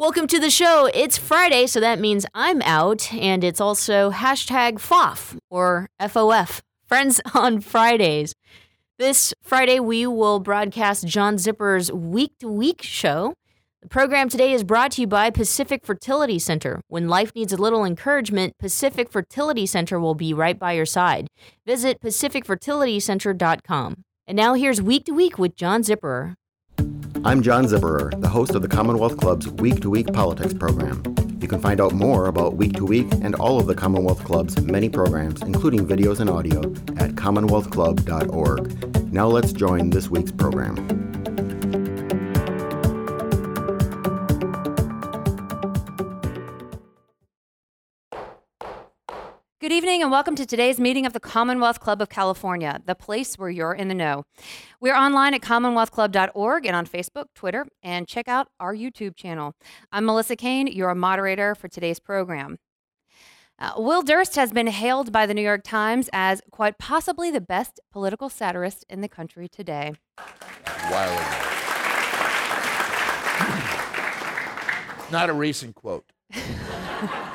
Welcome to the show. It's Friday, so that means I'm out, and it's also hashtag FOF or FOF, Friends on Fridays. This Friday, we will broadcast John Zipperer's Week to Week show. The program today is brought to you by Pacific Fertility Center. When life needs a little encouragement, Pacific Fertility Center will be right by your side. Visit pacificfertilitycenter.com. And now here's Week to Week with John Zipperer. I'm John Zipperer, the host of the Commonwealth Club's Week to Week Politics program. You can find out more about Week to Week and all of the Commonwealth Club's many programs, including videos and audio, at commonwealthclub.org. Now let's join this week's program. Good evening and welcome to today's meeting of the Commonwealth Club of California, the place where you're in the know. We're online at commonwealthclub.org and on Facebook, Twitter, and check out our YouTube channel. I'm Melissa Kane, your moderator for today's program. Uh, Will Durst has been hailed by the New York Times as quite possibly the best political satirist in the country today. While Not a recent quote.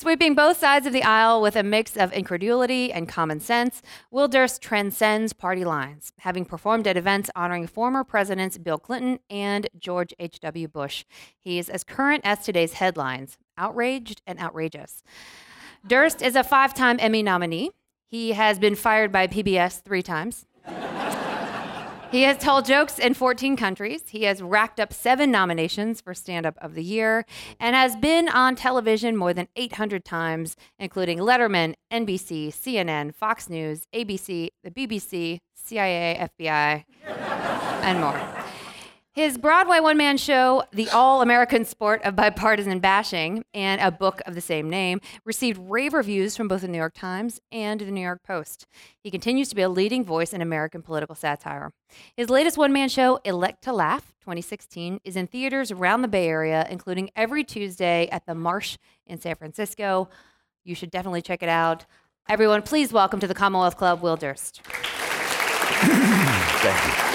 Sweeping both sides of the aisle with a mix of incredulity and common sense, Will Durst transcends party lines, having performed at events honoring former presidents Bill Clinton and George H.W. Bush. He is as current as today's headlines outraged and outrageous. Durst is a five time Emmy nominee. He has been fired by PBS three times. He has told jokes in 14 countries. He has racked up seven nominations for Stand Up of the Year and has been on television more than 800 times, including Letterman, NBC, CNN, Fox News, ABC, the BBC, CIA, FBI, and more. His Broadway one man show, The All American Sport of Bipartisan Bashing, and a book of the same name, received rave reviews from both the New York Times and the New York Post. He continues to be a leading voice in American political satire. His latest one man show, Elect to Laugh 2016, is in theaters around the Bay Area, including every Tuesday at the Marsh in San Francisco. You should definitely check it out. Everyone, please welcome to the Commonwealth Club, Will Durst. Thank you.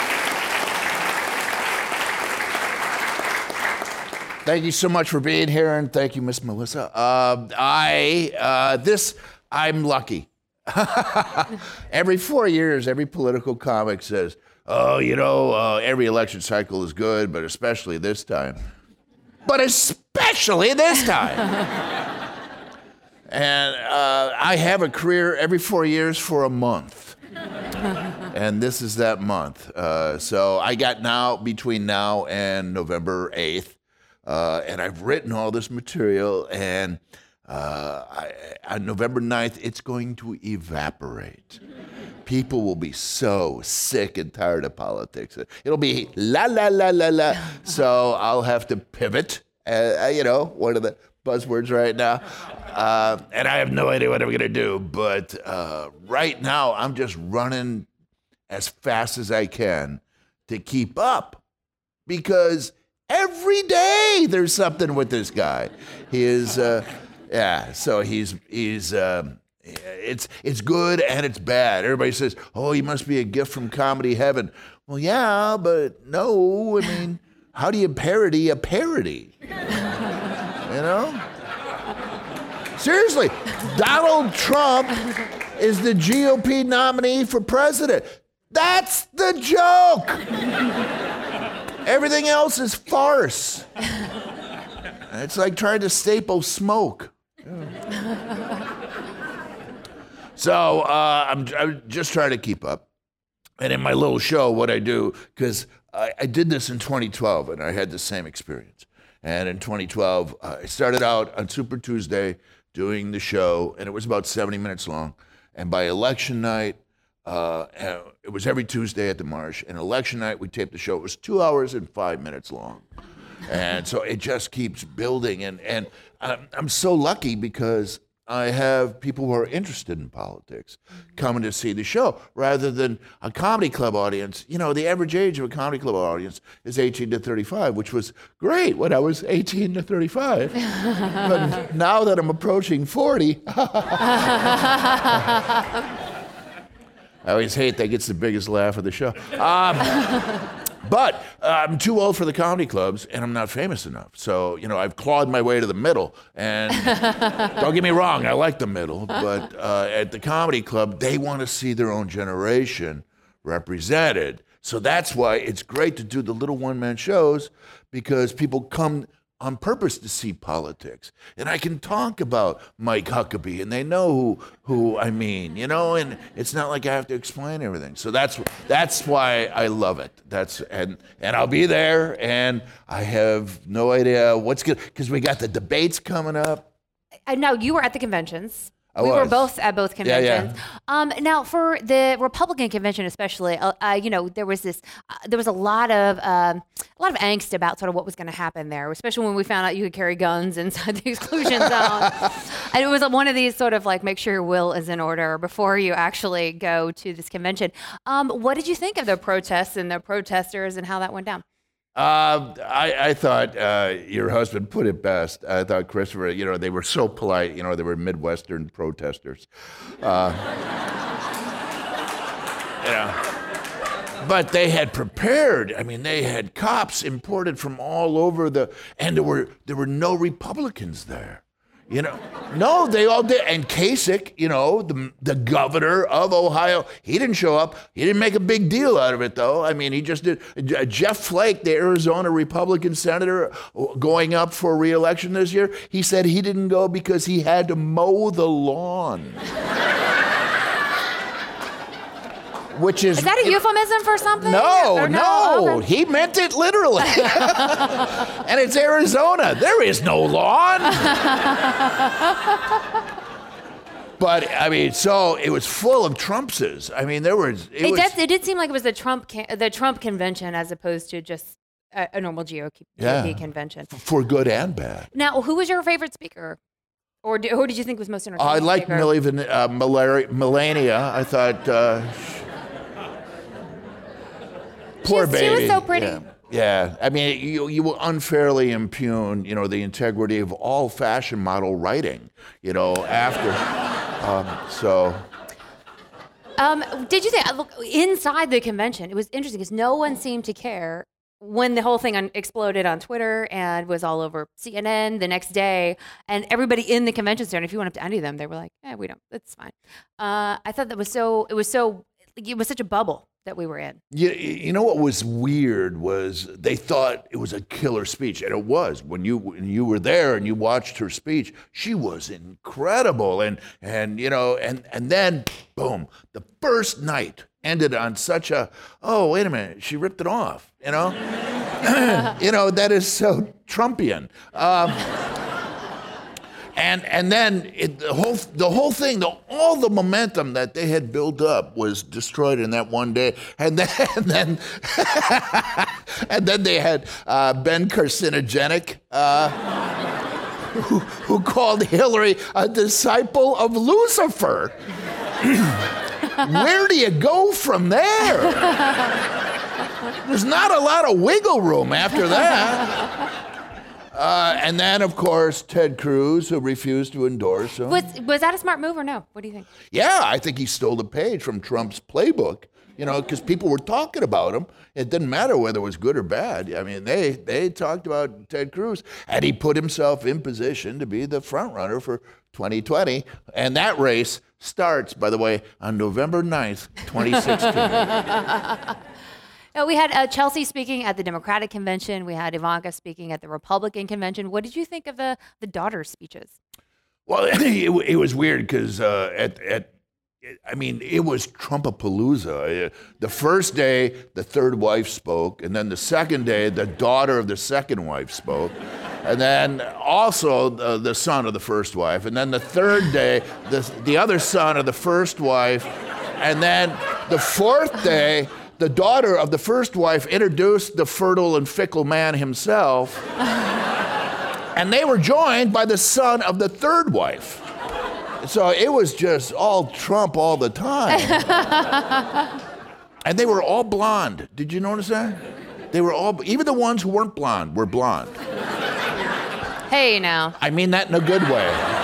Thank you so much for being here, and thank you, Miss Melissa. Uh, I uh, this I'm lucky. every four years, every political comic says, "Oh, you know, uh, every election cycle is good, but especially this time." But especially this time. and uh, I have a career every four years for a month. and this is that month. Uh, so I got now between now and November 8th uh, and I've written all this material, and uh, I, on November 9th, it's going to evaporate. People will be so sick and tired of politics. It'll be la, la, la, la, la. so I'll have to pivot, uh, you know, one of the buzzwords right now. Uh, and I have no idea what I'm going to do. But uh, right now, I'm just running as fast as I can to keep up because Every day there's something with this guy. He is, uh, yeah. So he's he's. Um, it's it's good and it's bad. Everybody says, "Oh, he must be a gift from comedy heaven." Well, yeah, but no. I mean, how do you parody a parody? You know? Seriously, Donald Trump is the GOP nominee for president. That's the joke. Everything else is farce. it's like trying to staple smoke. so uh, I'm, I'm, just trying to keep up. And in my little show, what I do, because I, I, did this in 2012 and I had the same experience. And in 2012, uh, I started out on Super Tuesday doing the show, and it was about 70 minutes long. And by election night, uh, it was every Tuesday at the Marsh. And election night, we taped the show. It was two hours and five minutes long. And so it just keeps building. And, and I'm, I'm so lucky because I have people who are interested in politics coming to see the show rather than a comedy club audience. You know, the average age of a comedy club audience is 18 to 35, which was great when I was 18 to 35. but now that I'm approaching 40, I always hate that gets the biggest laugh of the show. Um, But uh, I'm too old for the comedy clubs, and I'm not famous enough. So you know, I've clawed my way to the middle. And don't get me wrong, I like the middle, but uh, at the comedy club, they want to see their own generation represented. So that's why it's great to do the little one man shows because people come on purpose to see politics. And I can talk about Mike Huckabee and they know who, who I mean, you know, and it's not like I have to explain everything. So that's that's why I love it. That's and and I'll be there and I have no idea what's good because we got the debates coming up. Know you were at the conventions. I we were both at both Yeah, yeah. conventions. Um, now, for the Republican convention, especially, uh, uh, you know, there was this, uh, there was a lot of, um, a lot of angst about sort of what was going to happen there, especially when we found out you could carry guns inside the exclusion zone. and it was one of these sort of like make sure your will is in order before you actually go to this convention. Um, what did you think of the protests and the protesters and how that went down? Uh, I, I thought uh, your husband put it best. I thought Christopher, you know, they were so polite. You know, they were Midwestern protesters. Uh, you know, but they had prepared. I mean, they had cops imported from all over the, and there were there were no Republicans there. You know, no, they all did. And Kasich, you know, the, the governor of Ohio, he didn't show up. He didn't make a big deal out of it, though. I mean, he just did. Jeff Flake, the Arizona Republican senator going up for reelection this year, he said he didn't go because he had to mow the lawn. Which is. Is that a euphemism for something? No, Or no, Okay. he meant it literally. and it's Arizona. There is no lawn. but I mean, so it was full of Trumpses. I mean, there was. It, It, was, did, it did seem like it was the Trump the Trump convention as opposed to just a, a normal GOP Yeah. convention. for good and bad. Now, who was your favorite speaker, or do, who did you think was most entertaining? I liked? Millie Van, uh, Melania. I thought. Uh, poor She's- she was baby. so pretty. Yeah. Yeah, I mean, you you will unfairly impugn, you know, the integrity of all fashion model writing, you know, after. um, so Um, did you think look inside the convention? It was interesting because no one seemed to care when the whole thing un- exploded on Twitter and was all over CNN the next day, and everybody in the convention center. If you went up to any of them, they were like, "Eh, we don't. It's fine." Uh, I thought that was so. It was so. It was such a bubble that we were in. You, you know what was weird was they thought it was a killer speech, and it was. When you when you were there and you watched her speech, she was incredible, and and you know, and and then boom, the first night ended on such a oh wait a minute, she ripped it off, you know, you know that is so Trumpian. Um, and and then it, the whole the whole thing, the, all the momentum that they had built up was destroyed in that one day. And then and then, and then they had uh, Ben Carcinogenic, uh, who, who called Hillary a disciple of Lucifer. Where do you go from there? There's not a lot of wiggle room after that. Uh, and then, of course, Ted Cruz, who refused to endorse him. Was was that a smart move or no? What do you think? Yeah, I think he stole the page from Trump's playbook. You know, because people were talking about him. It didn't matter whether it was good or bad. I mean, they they talked about Ted Cruz, and he put himself in position to be the front runner for 2020. And that race starts, by the way, on November 9th, 2016. Uh, we had uh, Chelsea speaking at the Democratic convention. We had Ivanka speaking at the Republican convention. What did you think of the the daughter speeches? Well, it, it was weird because uh, at at I mean, it was Trumpapalooza. Uh, The first day, the third wife spoke, and then the second day, the daughter of the second wife spoke, and then also the, the son of the first wife, and then the third day, the the other son of the first wife, and then the fourth day. The daughter of the first wife introduced the fertile and fickle man himself, and they were joined by the son of the third wife. So it was just all Trump all the time. and they were all blonde. Did you notice that? They were all, even the ones who weren't blonde were blonde. Hey, now. I mean that in a good way.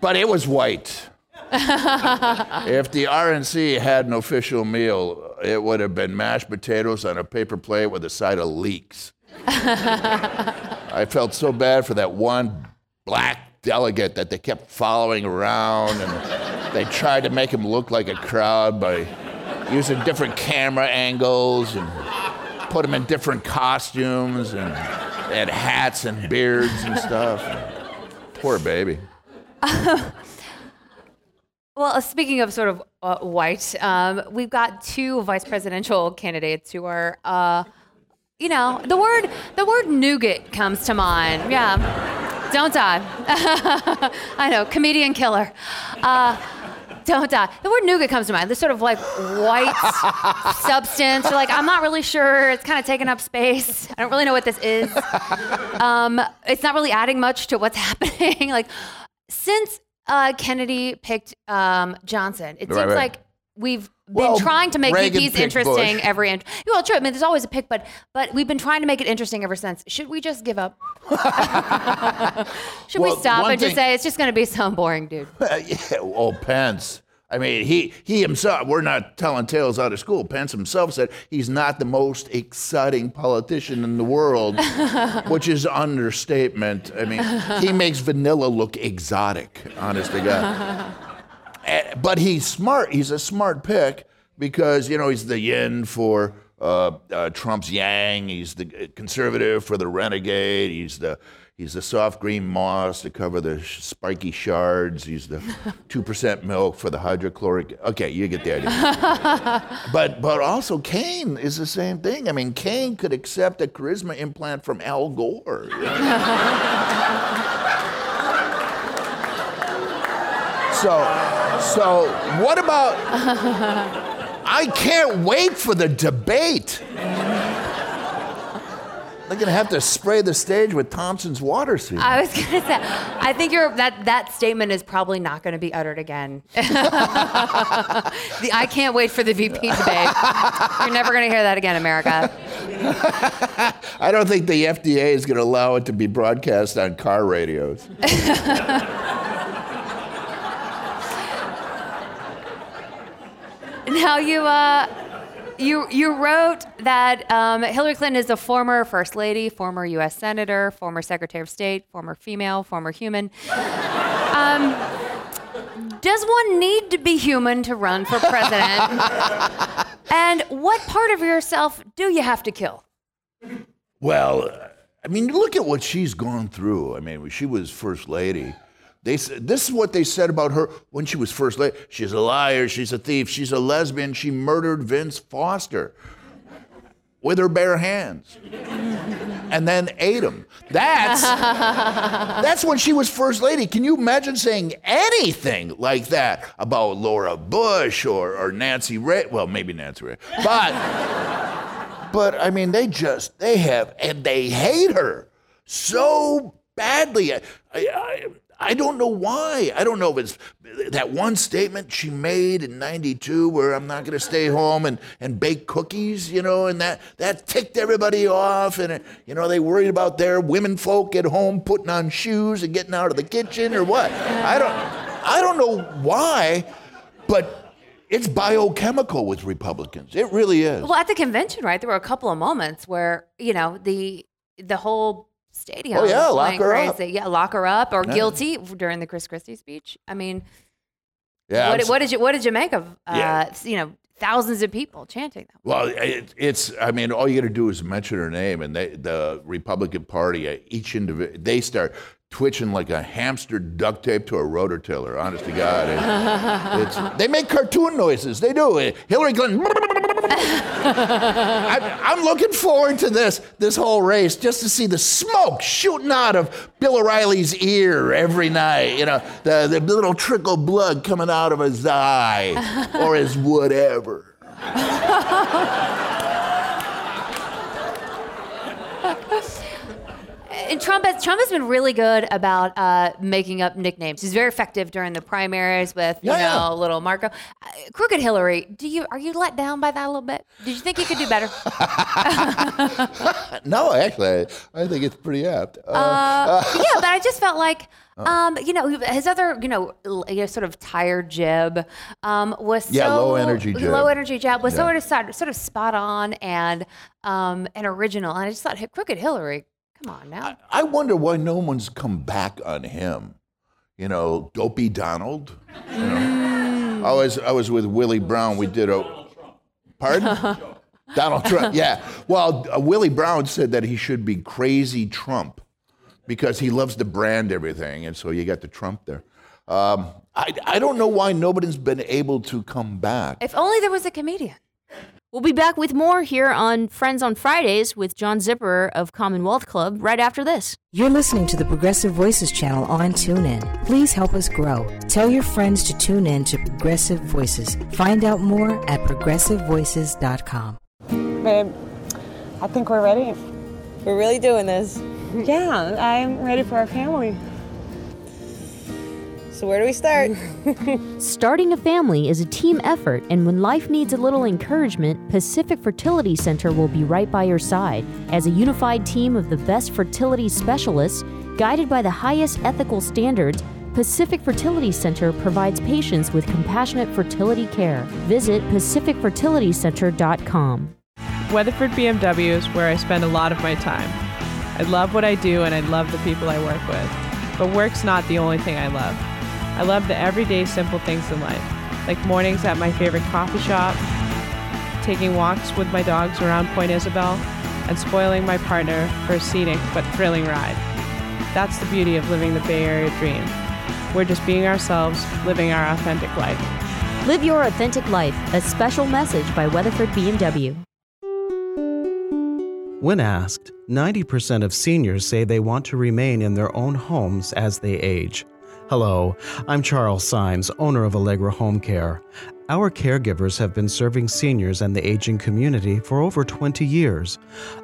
but it was white. if the RNC had an official meal, it would have been mashed potatoes on a paper plate with a side of leeks. I felt so bad for that one black delegate that they kept following around and they tried to make him look like a crowd by using different camera angles and put him in different costumes and had hats and beards and stuff. Poor baby. Well, speaking of sort of uh, white, um, we've got two vice presidential candidates who are, uh, you know, the word the word nougat comes to mind. Yeah, don't die. I know, comedian killer. Uh, don't die. The word nougat comes to mind. This sort of like white substance. You're like, I'm not really sure. It's kind of taking up space. I don't really know what this is. Um, it's not really adding much to what's happening. like, since uh, Kennedy picked um, Johnson, it Right, seems right. like we've been Well, trying to make Reagan picked interesting Bush. every. Int- well, true. I mean, there's always a pick, but but we've been trying to make it interesting ever since. Should we just give up? Should Well, we stop and just say it's just going to be some boring dude? yeah, oh, Pence. I mean, he, he himself, we're not telling tales out of school. Pence himself said he's not the most exciting politician in the world, which is understatement. I mean, he makes vanilla look exotic, honest to God. But he's smart. He's a smart pick because, you know, he's the yin for uh, uh, Trump's yang. He's the conservative for the renegade. He's the he's the soft green moss to cover the sh- spiky shards. He's the two percent milk for the hydrochloric. Okay, you get the idea. but but also Kaine is the same thing. I mean, Kaine could accept a charisma implant from Al Gore. So, so what about? I can't wait for the debate. They're gonna have to spray the stage with Thompson's water. I was gonna say, I think you're, that that statement is probably not going to be uttered again. the, I can't wait for the VP debate. You're never going to hear that again, America. I don't think the FDA is gonna allow it to be broadcast on car radios. Now you uh, you you wrote that um, Hillary Clinton is a former first lady, former U.S. senator, former Secretary of State, former female, former human. Um, does one need to be human to run for president? and what part of yourself do you have to kill? Well, I mean, look at what she's gone through. I mean, she was first lady. They said this is what they said about her when she was first lady. She's a liar. She's a thief. She's a lesbian. She murdered Vince Foster with her bare hands, and then ate him. That's that's when she was first lady. Can you imagine saying anything like that about Laura Bush or, or Nancy Ray? Well, maybe Nancy Ray, but. But I mean, they just they have and they hate her so badly. I, I, I don't know why. I don't know if it's that one statement she made in '92 where I'm not going to stay home and, and bake cookies, you know, and that that ticked everybody off, and you know they worried about their women folk at home putting on shoes and getting out of the kitchen or what. I don't I don't know why, but. It's biochemical with Republicans. It really is. Well, at the convention, right, there were a couple of moments where you know the the whole stadium. Oh, yeah, lock her up. Yeah, lock her up or guilty during the Chris Christie speech. I mean, Yeah, what, did- what did you what did you make of uh, Yeah. you know thousands of people chanting that? Well, it, it's. I mean, all you got to do is mention her name, and they, the Republican Party, uh, each individual, they start twitching like a hamster duct tape to a rototiller. Honest to God, It- it's, they make cartoon noises. They do. Uh, Hillary Clinton. I, I'm looking forward to this this whole race just to see the smoke shooting out of Bill O'Reilly's ear every night. You know, the, the little trickle blood coming out of his eye or his whatever. And Trump has Trump has been really good about uh, making up nicknames. He's very effective during the primaries with you Yeah, yeah. know little Marco, uh, crooked Hillary. Do you are you let down by that a little bit? Did you think you could do better? No, actually, I, I think it's pretty apt. Uh, Uh, yeah, but I just felt like, um, you know, his other, you know, l- you know, sort of tired Jeb um, was Yeah, so low energy Jeb. Low energy Jeb was Yeah. sort of sort sort of spot on and um, and original. And I just thought, crooked Hillary, come on now. I wonder why no one's come back on him. You know, Dopey Donald. You know? I was I was with Willie Brown. We did a pardon. Donald Trump. Yeah. Well, uh, Willie Brown said that he should be crazy Trump because he loves to brand everything, and so you got the Trump there. Um, I I don't know why nobody's been able to come back. If only there was a comedian. We'll be back with more here on Friends on Fridays with John Zipperer of Commonwealth Club right after this. You're listening to the Progressive Voices channel on TuneIn. Please help us grow. Tell your friends to tune in to Progressive Voices. Find out more at progressivevoices.com. Babe, I think we're ready. We're really doing this. Yeah, I'm ready for our family. So where do we start? Starting a family is a team effort, and when life needs a little encouragement, Pacific Fertility Center will be right by your side. As a unified team of the best fertility specialists, guided by the highest ethical standards, Pacific Fertility Center provides patients with compassionate fertility care. Visit pacificfertilitycenter.com. Weatherford BMW is where I spend a lot of my time. I love what I do and I love the people I work with. But work's not the only thing I love. I love the everyday simple things in life, like mornings at my favorite coffee shop, taking walks with my dogs around Point Isabel, and spoiling my partner for a scenic but thrilling ride. That's the beauty of living the Bay Area dream. We're just being ourselves, living our authentic life. Live your authentic life, a special message by Weatherford BMW. When asked, 90% of seniors say they want to remain in their own homes as they age. Hello, I'm Charles Symes, owner of Allegra Home Care. Our caregivers have been serving seniors and the aging community for over 20 years.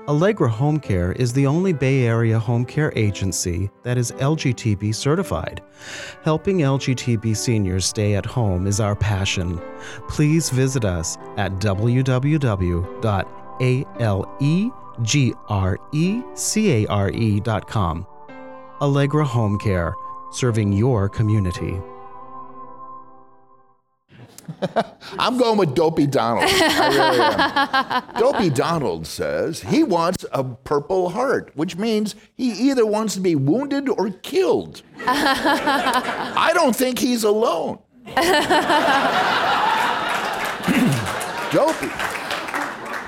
Allegra Home Care is the only Bay Area home care agency that is LGTB certified. Helping LGTB seniors stay at home is our passion. Please visit us at www.allegracare.com. Allegra Home Care, serving your community. I'm going with Dopey Donald. I really am. Dopey Donald says he wants a purple heart, which means he either wants to be wounded or killed. I don't think he's alone. Dopey.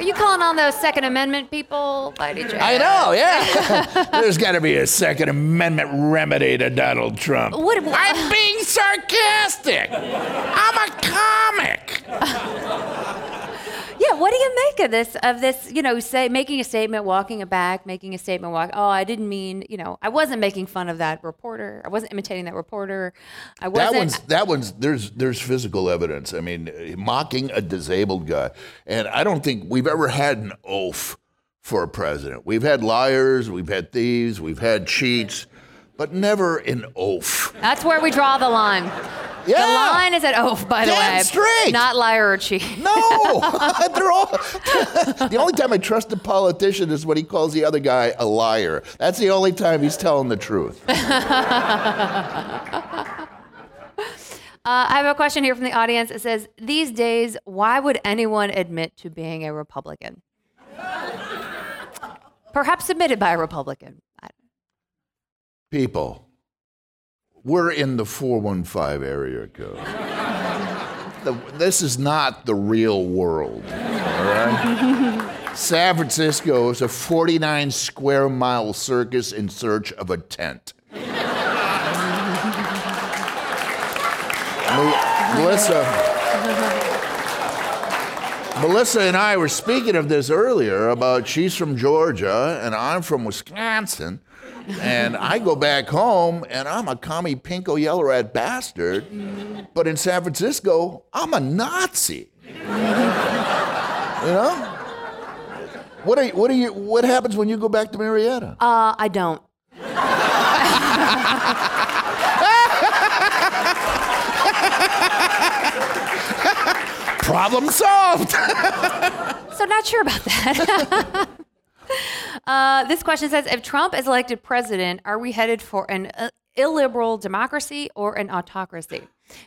Are you calling on those Second Amendment people any? I know, yeah. There's got to be a Second Amendment remedy to Donald Trump. What- I'm being sarcastic. I'm a comic. Yeah, what do you make of this? Of this, you know, say making a statement, walking it back, making a statement, walk. Oh, I didn't mean, you know, I wasn't making fun of that reporter. I wasn't imitating that reporter. I wasn't. That one's that one's there's there's physical evidence. I mean, mocking a disabled guy, and I don't think we've ever had an oath for a president. We've had liars, we've had thieves, we've had cheats, but never an oath. That's where we draw the line. Yeah, The line is at oath, by the Damn way. straight. Not liar or cheat. No, they're all. the only time I trust a politician is when he calls the other guy a liar. That's the only time he's telling the truth. Uh, I have a question here from the audience. It says, These days, why would anyone admit to being a Republican? Perhaps admitted by a Republican. People, we're in the 415 area code. The- this is not the real world, all right? San Francisco is a 49 square mile circus in search of a tent. Mel- Melissa. Melissa and I were speaking of this earlier about she's from Georgia and I'm from Wisconsin. And I go back home and I'm a commie pinko yellow rat bastard. But in San Francisco, I'm a Nazi. You know? What are you, what are you what happens when you go back to Marietta? Uh, I don't. Problem solved. So not sure about that. uh, this question says, if Trump is elected president, are we headed for an uh, illiberal democracy or an autocracy?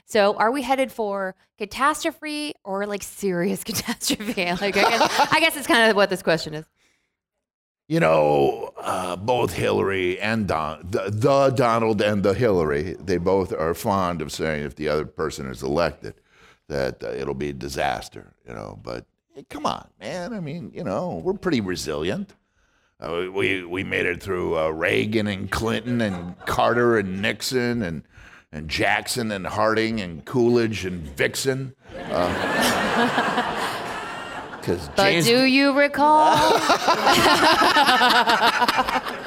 So are we headed for catastrophe or like serious catastrophe? Like I guess, I guess it's kind of what this question is. You know, uh, both Hillary and Don, the, the Donald and the Hillary, they both are fond of saying if the other person is elected, that uh, it'll be a disaster. You know, but hey, come on, man. I mean, you know, we're pretty resilient. Uh, we we made it through uh, Reagan and Clinton and Carter and Nixon and and Jackson and Harding and Coolidge and Vixen. Because But James, do you recall?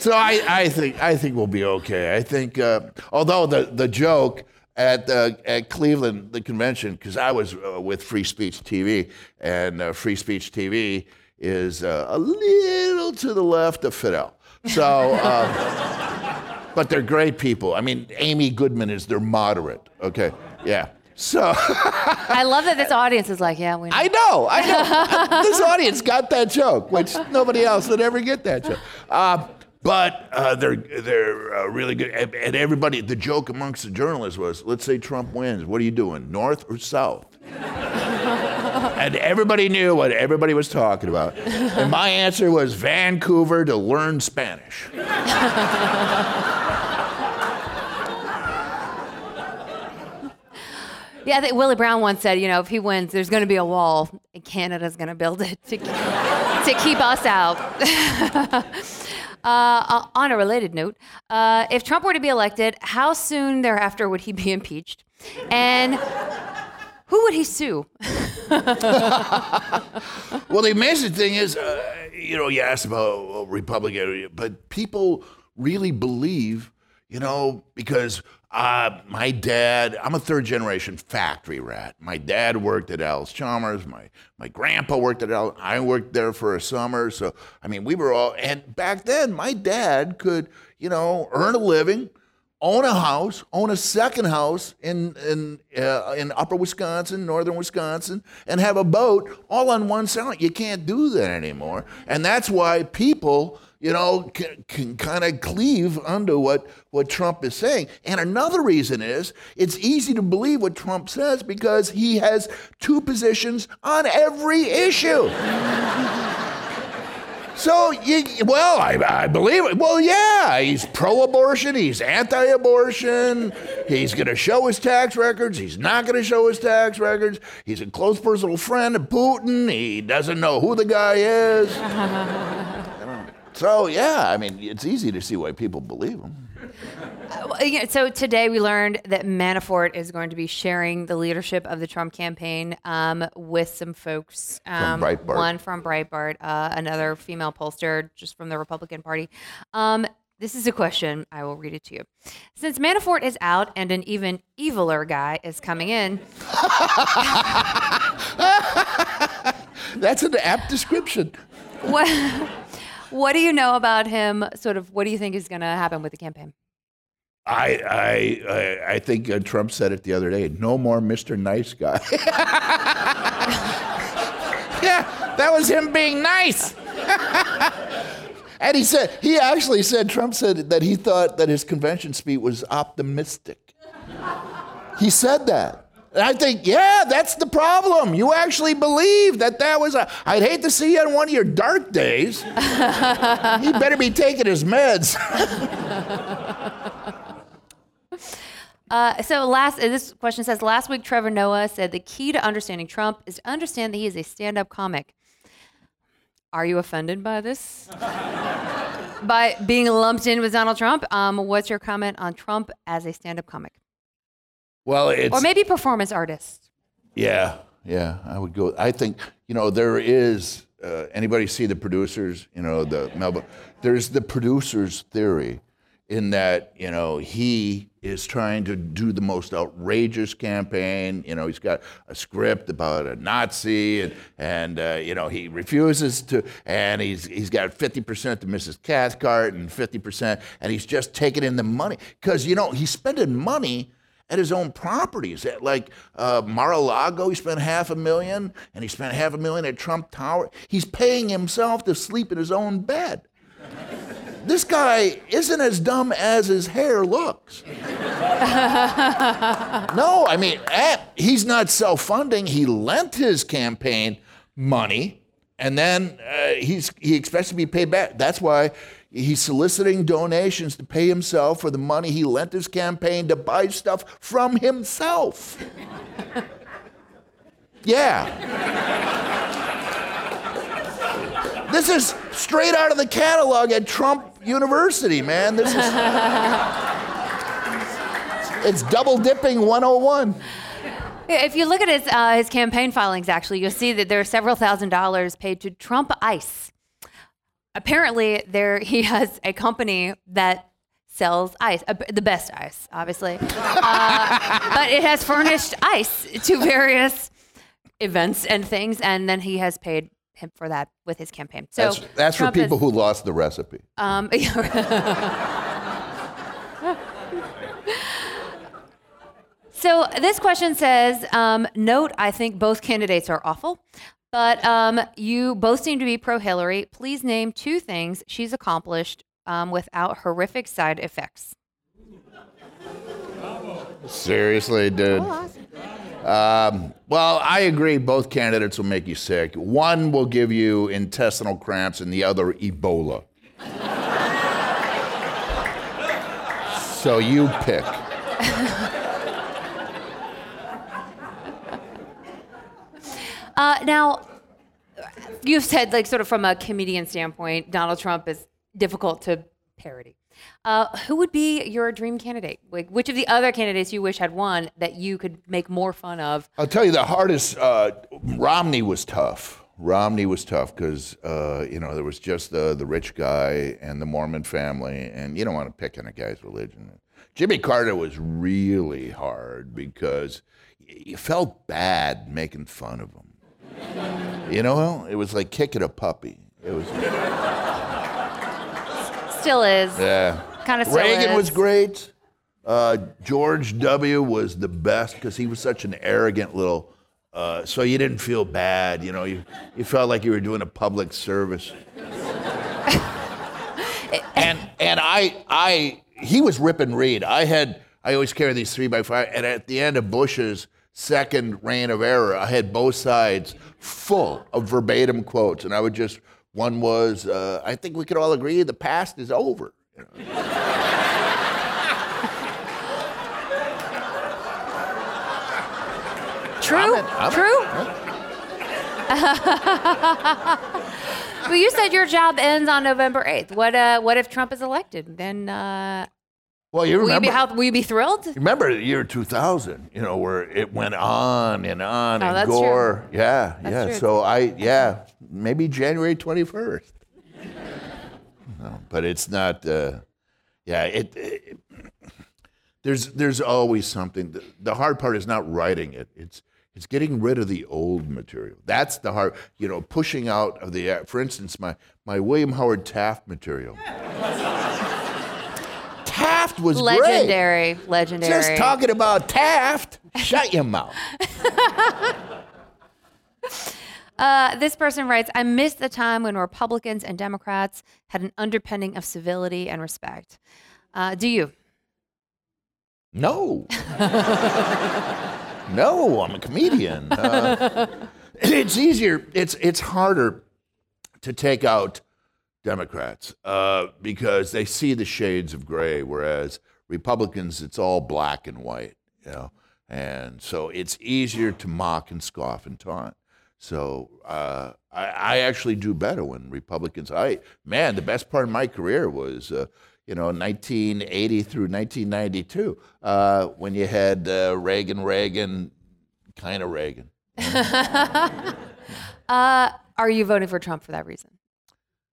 So I, I think I think we'll be okay. I think uh, although the the joke at uh, at Cleveland the convention because I was uh, with Free Speech TV and uh, Free Speech TV is uh, a little to the left of Fidel. So, uh, but they're great people. I mean, Amy Goodman is their moderate. Okay, yeah. So I love that this audience is like, yeah, we know. I know, I know. this audience got that joke, which nobody else would ever get that joke. But uh, they're they're uh, really good, and, and everybody. The joke amongst the journalists was, "Let's say Trump wins. What are you doing, north or south?" and everybody knew what everybody was talking about. And my answer was Vancouver to learn Spanish. Yeah, I think Willie Brown once said, you know, if he wins, there's going to be a wall, and Canada's going to build it to, to keep us out. Uh, on a related note, uh, if Trump were to be elected, how soon thereafter would he be impeached? And who would he sue? Well, the amazing thing is, uh, you know, you asked about Republican, but people really believe, you know, because uh, my dad, I'm a third generation factory rat. My dad worked at Allis-Chalmers. My my grandpa worked at Al. I worked there for a summer. So I mean, we were all. And back then, my dad could, you know, earn a living own a house, own a second house in in uh, in Upper Wisconsin, Northern Wisconsin, and have a boat all on one side. You can't do that anymore, and that's why people, you know, can, can kind of cleave under what what Trump is saying. And another reason is it's easy to believe what Trump says because he has two positions on every issue. So, you, well, I, I believe it. Well, yeah, he's pro abortion, he's anti abortion, he's going to show his tax records, he's not going to show his tax records, he's a close personal friend of Putin, he doesn't know who the guy is. so, yeah, I mean, it's easy to see why people believe him. Yeah, So today we learned that Manafort is going to be sharing the leadership of the Trump campaign um, with some folks. Um, Breitbart. One from Breitbart, uh, another female pollster just from the Republican Party. Um, this is a question. I will read it to you. Since Manafort is out and an even eviler guy is coming in, That's an apt description. what, what do you know about him? Sort of, what do you think is going to happen with the campaign? I, I, I, think uh, Trump said it the other day no more Mr. Nice Guy. yeah, that was him being nice. and he said, he actually said, Trump said that he thought that his convention speech was optimistic. He said that. And I think, yeah, that's the problem. You actually believe that that was a. I'd hate to see you on one of your dark days. you better be taking his meds. Uh, so last, uh, this question says, last week Trevor Noah said the key to understanding Trump is to understand that he is a stand-up comic. Are you offended by this? by being lumped in with Donald Trump? Um, what's your comment on Trump as a stand-up comic, Well, it's. or maybe performance artist? Yeah, yeah, I would go. I think you know there is. Uh, anybody see the producers? You know the Melba. There's the producers theory, in that you know he is trying to do the most outrageous campaign. You know, he's got a script about a Nazi, and and uh, you know he refuses to, and he's he's got 50% to Mrs. Cathcart and 50%, and he's just taking in the money because you know he's spending money at his own properties. At like uh, Mar-a-Lago, he spent half a million, and he spent half a million at Trump Tower. He's paying himself to sleep in his own bed. this guy isn't as dumb as his hair looks. no, I mean, eh, he's not self-funding. He lent his campaign money, and then uh, he's he expects to be paid back. That's why he's soliciting donations to pay himself for the money he lent his campaign to buy stuff from himself. yeah. This is straight out of the catalog at Trump University, man. This is It's double dipping 101. If you look at his uh, his campaign filings, actually, you'll see that there are several thousand dollars paid to Trump Ice. Apparently, there he has a company that sells ice, uh, the best ice, obviously, uh, but it has furnished ice to various events and things, and then he has paid him for that with his campaign. So That's, that's for people who lost the recipe. Um, so this question says, um, note, I think both candidates are awful, but um, you both seem to be pro Hillary. Please name two things she's accomplished um, without horrific side effects. Seriously, dude. Um, well, I agree. Both candidates will make you sick. One will give you intestinal cramps, and the other Ebola. so you pick. Uh, now, you've said, like, sort of from a comedian standpoint, Donald Trump is difficult to parody. Uh, who would be your dream candidate? Like, which of the other candidates you wish had won that you could make more fun of? I'll tell you the hardest. Uh, Romney was tough. Romney was tough because uh, you know there was just the the rich guy and the Mormon family, and you don't want to pick on a guy's religion. Jimmy Carter was really hard because you felt bad making fun of him. You know, it was like kicking a puppy. It was Still is. yeah. Kind of still Reagan is. was great. Uh, George W. was the best because he was such an arrogant little. Uh, so you didn't feel bad, you know. You you felt like you were doing a public service. and and I I he was ripping Reed. I had I always carry these three by five, and at the end of Bush's second reign of error, I had both sides full of verbatim quotes, and I would just one was uh, I think we could all agree the past is over. you know. True. I'm in- I'm in- True. well, you said your job ends on November eighth. What? Uh, what if Trump is elected? Then uh, Well, you will you remember be how, will you be thrilled? remember the year 2000, you know, where it went on and on Oh, and that's true. gore. Yeah, That's yeah. true. So I, yeah, maybe January 21st. no, but it's not. Uh, yeah, it, it. There's there's always something. The, the hard part is not writing it. It's it's getting rid of the old material. That's the hard. You know, pushing out of the. For instance, my my William Howard Taft material. Taft was great. Legendary. Legendary. Just talking about Taft. Shut your mouth. Uh, this person writes, I miss the time when Republicans and Democrats had an underpinning of civility and respect. Uh, do you? No. no, I'm a comedian. Uh, it's easier. It's it's harder to take out Democrats uh, because they see the shades of gray, whereas Republicans, it's all black and white. You know, and so it's easier to mock and scoff and taunt. So uh, I, I actually do better when Republicans. I man, the best part of my career was. Uh, you know, 1980 through 1992, uh, when you had uh, Reagan, Reagan, kind of Reagan. Uh, are you voting for Trump for that reason?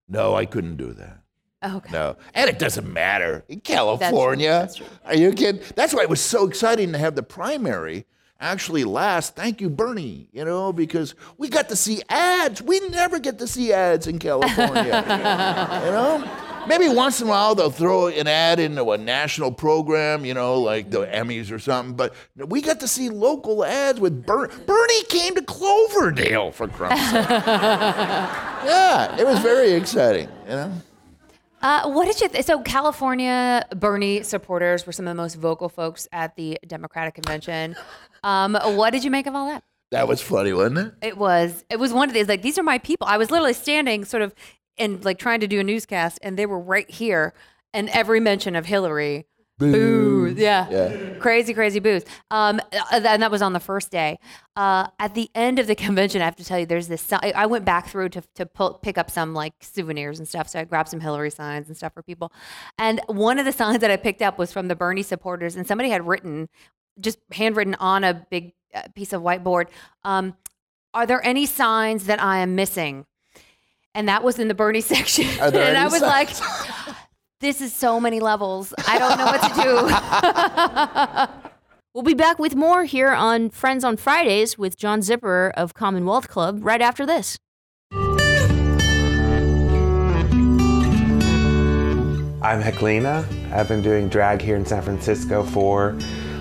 No, I couldn't do that. Oh, okay. No, and it doesn't matter in California. That's true. Are you kidding? That's why it was so exciting to have the primary actually last. Thank you, Bernie. You know, because we got to see ads. We never get to see ads in California. you know. Maybe once in a while they'll throw an ad into a national program, you know, like the Emmys or something. But we got to see local ads with Bernie. Bernie came to Cloverdale for Christ's sake. yeah, it was very exciting. You know. Uh, what did you? Th- so California Bernie supporters were some of the most vocal folks at the Democratic convention. Um, what did you make of all that? That was funny, wasn't it? It was. It was one of these like these are my people. I was literally standing sort of and like trying to do a newscast, and they were right here, and every mention of Hillary. Boo. Yeah. Yeah. Crazy, crazy boos. Um, uh, and that was on the first day. Uh, at the end of the convention, I have to tell you, there's this. I went back through to, to pull, pick up some like souvenirs and stuff. So I grabbed some Hillary signs and stuff for people. And one of the signs that I picked up was from the Bernie supporters, and somebody had written, just handwritten on a big uh, piece of whiteboard, um, "Are there any signs that I am missing?" And that was in the Bernie section. And I was signs? like. This is so many levels. I don't know what to do. We'll be back with more here on Friends on Fridays with John Zipperer of Commonwealth Club right after this. I'm Heklina. I've been doing drag here in San Francisco for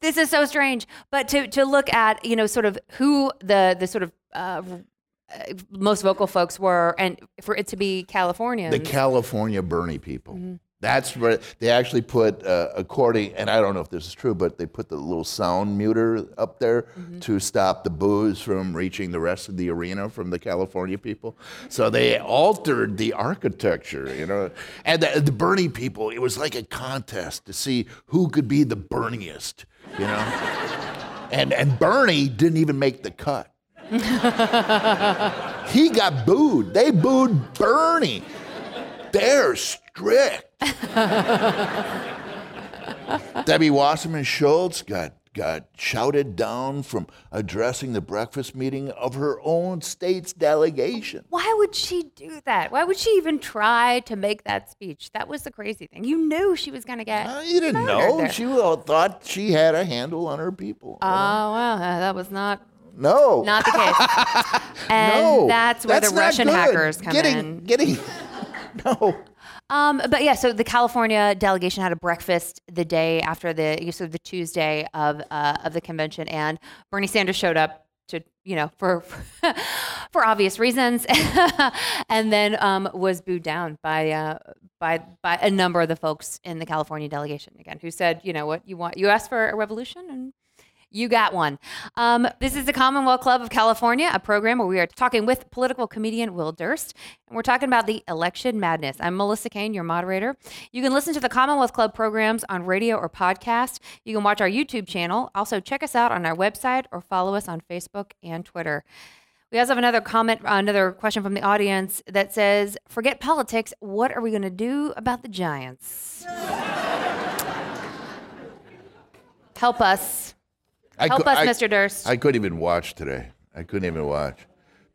This is so strange. But to to look at you know sort of who the the sort of uh, uh, most vocal folks were, and for it to be California. The California Bernie people. Mm-hmm. That's where they actually put, uh, according, and I don't know if this is true, but they put the little sound muter up there Mm-hmm. to stop the boos from reaching the rest of the arena from the California people. So they altered the architecture, you know. And the, the Bernie people, it was like a contest to see who could be the Berniest, you know. and and Bernie didn't even make the cut. he got booed. They booed Bernie. They're strict. Debbie Wasserman Schultz got got shouted down from addressing the breakfast meeting of her own state's delegation. Why would she do that? Why would she even try to make that speech? That was the crazy thing. You knew she was going to get. Uh, you didn't know. there. She uh, thought she had a handle on her people. Oh well, uh, that was not no, not the case. and no, that's where that's the Russian good. hackers come in. getting, in. Getting, no. Um, but yeah, so the California delegation had a breakfast the day after the so the Tuesday of uh, of the convention, and Bernie Sanders showed up to you know for for obvious reasons, and then um, was booed down by uh, by by a number of the folks in the California delegation again, who said, you know what, you want you asked for a revolution, and You got one. Um, this is the Commonwealth Club of California, a program where we are talking with political comedian Will Durst, and we're talking about the election madness. I'm Melissa Caen, your moderator. You can listen to the Commonwealth Club programs on radio or podcast. You can watch our YouTube channel. Also, check us out on our website or follow us on Facebook and Twitter. We also have another comment, another question from the audience that says, "Forget politics. What are we going to do about the Giants? Help us." Help cou- us, I- Mr. Durst. I couldn't even watch today. I couldn't even watch.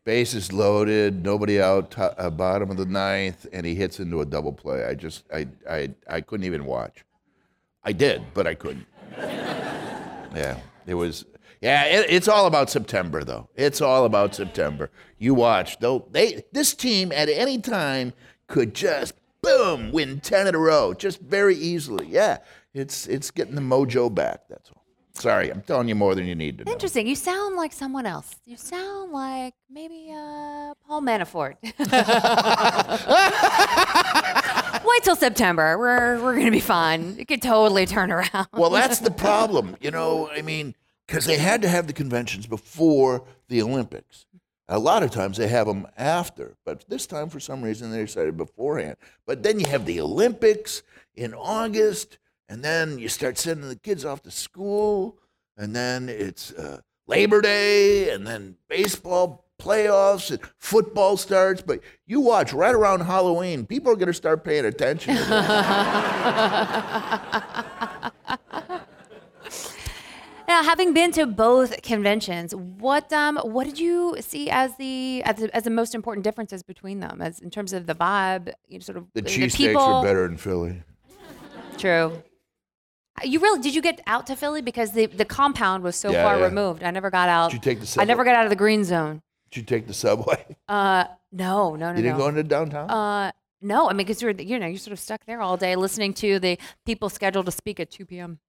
Bases loaded, nobody out, to, uh, bottom of the ninth, and he hits into a double play. I just, I, I, I couldn't even watch. I did, but I couldn't. yeah, it was. Yeah, it, it's all about September, though. It's all about September. You watch, though. They, this team at any time could just boom win ten in a row, just very easily. Yeah, it's it's getting the mojo back. That's all. Sorry, I'm telling you more than you need to know. Interesting. You sound like someone else. You sound like maybe uh, Paul Manafort. Wait till September. We're we're gonna be fine. It could totally turn around. Well, that's the problem. You know, I mean, because they had to have the conventions before the Olympics. A lot of times they have them after, but this time for some reason they decided beforehand. But then you have the Olympics in August, and then you start sending the kids off to school, and then it's uh, Labor Day, and then baseball playoffs and football starts. But you watch right around Halloween, people are going to start paying attention. Now, having been to both conventions, what um what did you see as the as the, as the most important differences between them, as in terms of the vibe, you know, sort of the the cheesesteaks are better in Philly. True. You really did you get out to Philly because the, the compound was so Yeah, far yeah. removed. I never got out. Did you take the I never subway? got out of the green zone. Did you take the subway? Uh, no, no, no, You didn't no. go into downtown? Uh, no. I mean, because you're you know you're sort of stuck there all day listening to the people scheduled to speak at 2 p.m.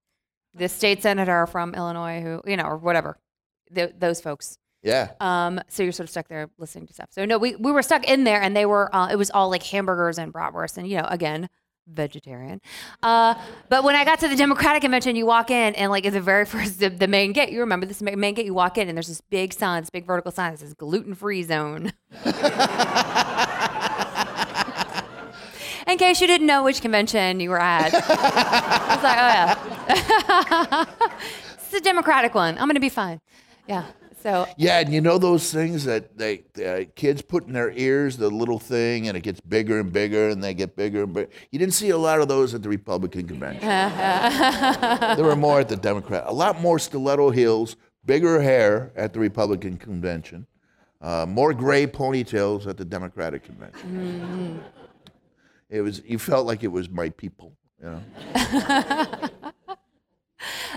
The state senator from Illinois, who you know, or whatever, th- those folks. Yeah. Um, so you're sort of stuck there listening to stuff. So no, we, we were stuck in there, and they were. Uh, it was all like hamburgers and bratwurst, and you know, again, vegetarian. Uh, but when I got to the Democratic convention, you walk in, and like at the very first, the, the main gate. You remember this main gate? You walk in, and there's this big sign, this big vertical sign that says gluten free zone. in case you didn't know which convention you were at, I was like, oh yeah, it's a Democratic one. I'm gonna be fine. Yeah. So Yeah, and you know those things that they uh, kids put in their ears, the little thing, and it gets bigger and bigger, and they get bigger and bigger. You didn't see a lot of those at the Republican convention. there were more at the Democrat. A lot more stiletto heels, bigger hair at the Republican convention, uh, more gray ponytails at the Democratic convention. It was you felt like it was my people, you know.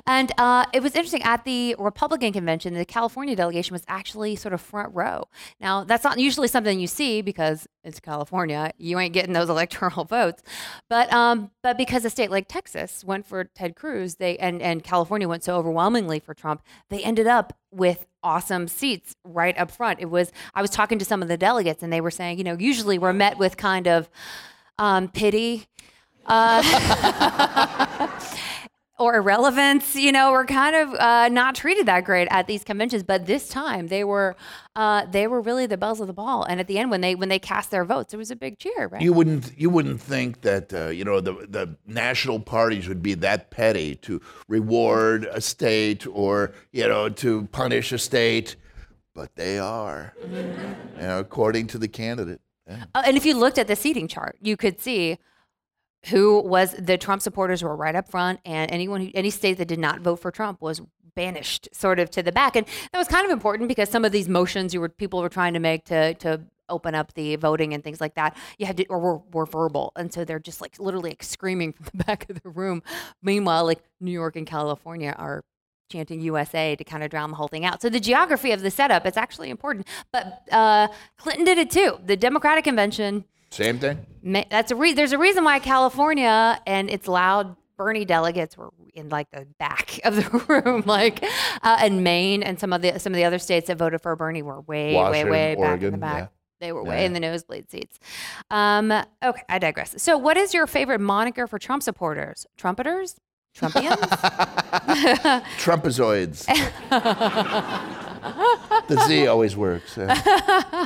And uh, it was interesting at the Republican convention, the California delegation was actually sort of front row. Now, that's not usually something you see because it's California. You ain't getting those electoral votes. But um, but because a state like Texas went for Ted Cruz, they and, and California went so overwhelmingly for Trump, they ended up with awesome seats right up front. It was I was talking to some of the delegates and they were saying, you know, usually we're met with kind of um, pity. Uh, or irrelevance, you know, were kind of uh, not treated that great at these conventions. But this time, they were uh, they were really the belles of the ball. And at the end, when they when they cast their votes, it was a big cheer, right? You wouldn't you wouldn't think that uh, you know the the national parties would be that petty to reward a state or you know to punish a state, but they are, you know, according to the candidate. Yeah. Uh, and if you looked at the seating chart, you could see who was the Trump supporters were right up front, and anyone who, any state that did not vote for Trump was banished sort of to the back. And that was kind of important because some of these motions you were people were trying to make to to open up the voting and things like that, you had to or were, were verbal, and so they're just like literally like screaming from the back of the room. Meanwhile, like New York and California are chanting USA to kind of drown the whole thing out. So the geography of the setup is actually important. But uh, Clinton did it too. The Democratic convention. Same thing. That's a re- there's a reason why California and its loud Bernie delegates were in like the back of the room, like uh, and Maine and some of the some of the other states that voted for Bernie were way Washington, way way back in the back. yeah. They were Yeah, way in the nosebleed seats. Um, okay, I digress. So, what is your favorite moniker for Trump supporters? Trumpeters? Trumpians? Trumpazoids. the Z always works. yeah.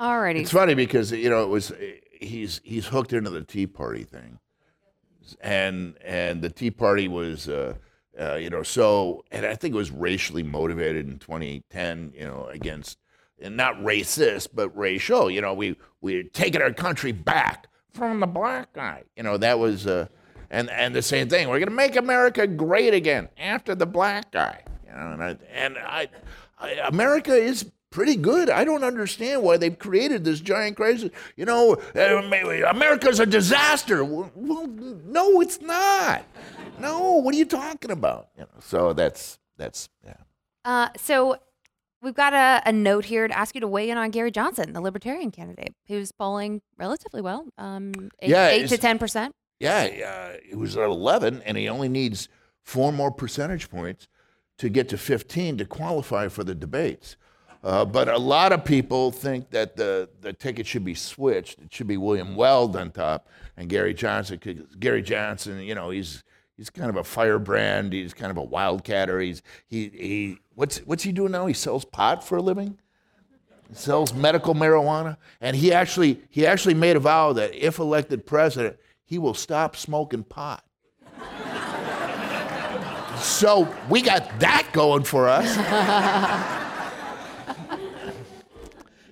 Alrighty. It's funny because you know it was he's he's hooked into the Tea Party thing, and and the Tea Party was uh, uh, you know so and I think it was racially motivated in 2010 you know against and not racist but racial. You know we we're taking our country back from the black guy. You know that was uh, and and the same thing. We're gonna make America great again after the black guy. You know and I and I America is pretty good. I don't understand why they've created this giant crisis. You know, uh, America's a disaster. Well, no, it's not. No, what are you talking about? You know, so that's that's yeah. Uh, so we've got a, a note here to ask you to weigh in on Gary Johnson, the Libertarian candidate, who's polling relatively well, um, eight, Yeah, eight to ten percent. Yeah, uh, it was at 11, and he only needs four more percentage points to get to 15 to qualify for the debates. Uh, but a lot of people think that the, the ticket should be switched. It should be William Weld on top and Gary Johnson. Gary Johnson, you know, he's he's kind of a firebrand. He's kind of a wildcatter. He's he he. What's what's he doing now? He sells pot for a living He sells medical marijuana, and he actually he actually made a vow that if elected president, he will stop smoking pot. so we got that going for us.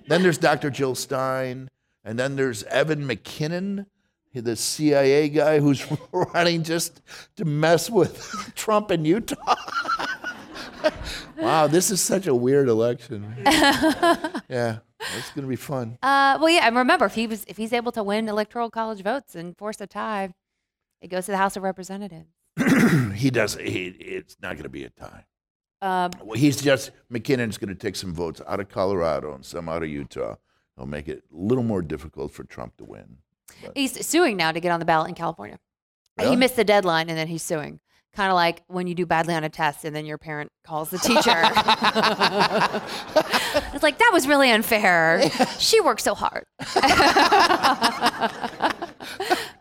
then there's Dr. Jill Stein, and then there's Evan McMullin, the CIA guy who's running just to mess with Trump in Utah. wow, this is such a weird election. yeah, it's going to be fun. Uh, well, yeah, and remember, if he was, if he's able to win electoral college votes and force a tie, it goes to the House of Representatives. he does. He, it's not going to be a tie. Um, Well, he's just McMullin's going to take some votes out of Colorado and some out of Utah. He'll make it a little more difficult for Trump to win. he's suing now to get on the ballot in California. Really? He missed the deadline, and then he's suing. Kind of like when you do badly on a test, and then your parent calls the teacher. it's like that was really unfair. She worked so hard.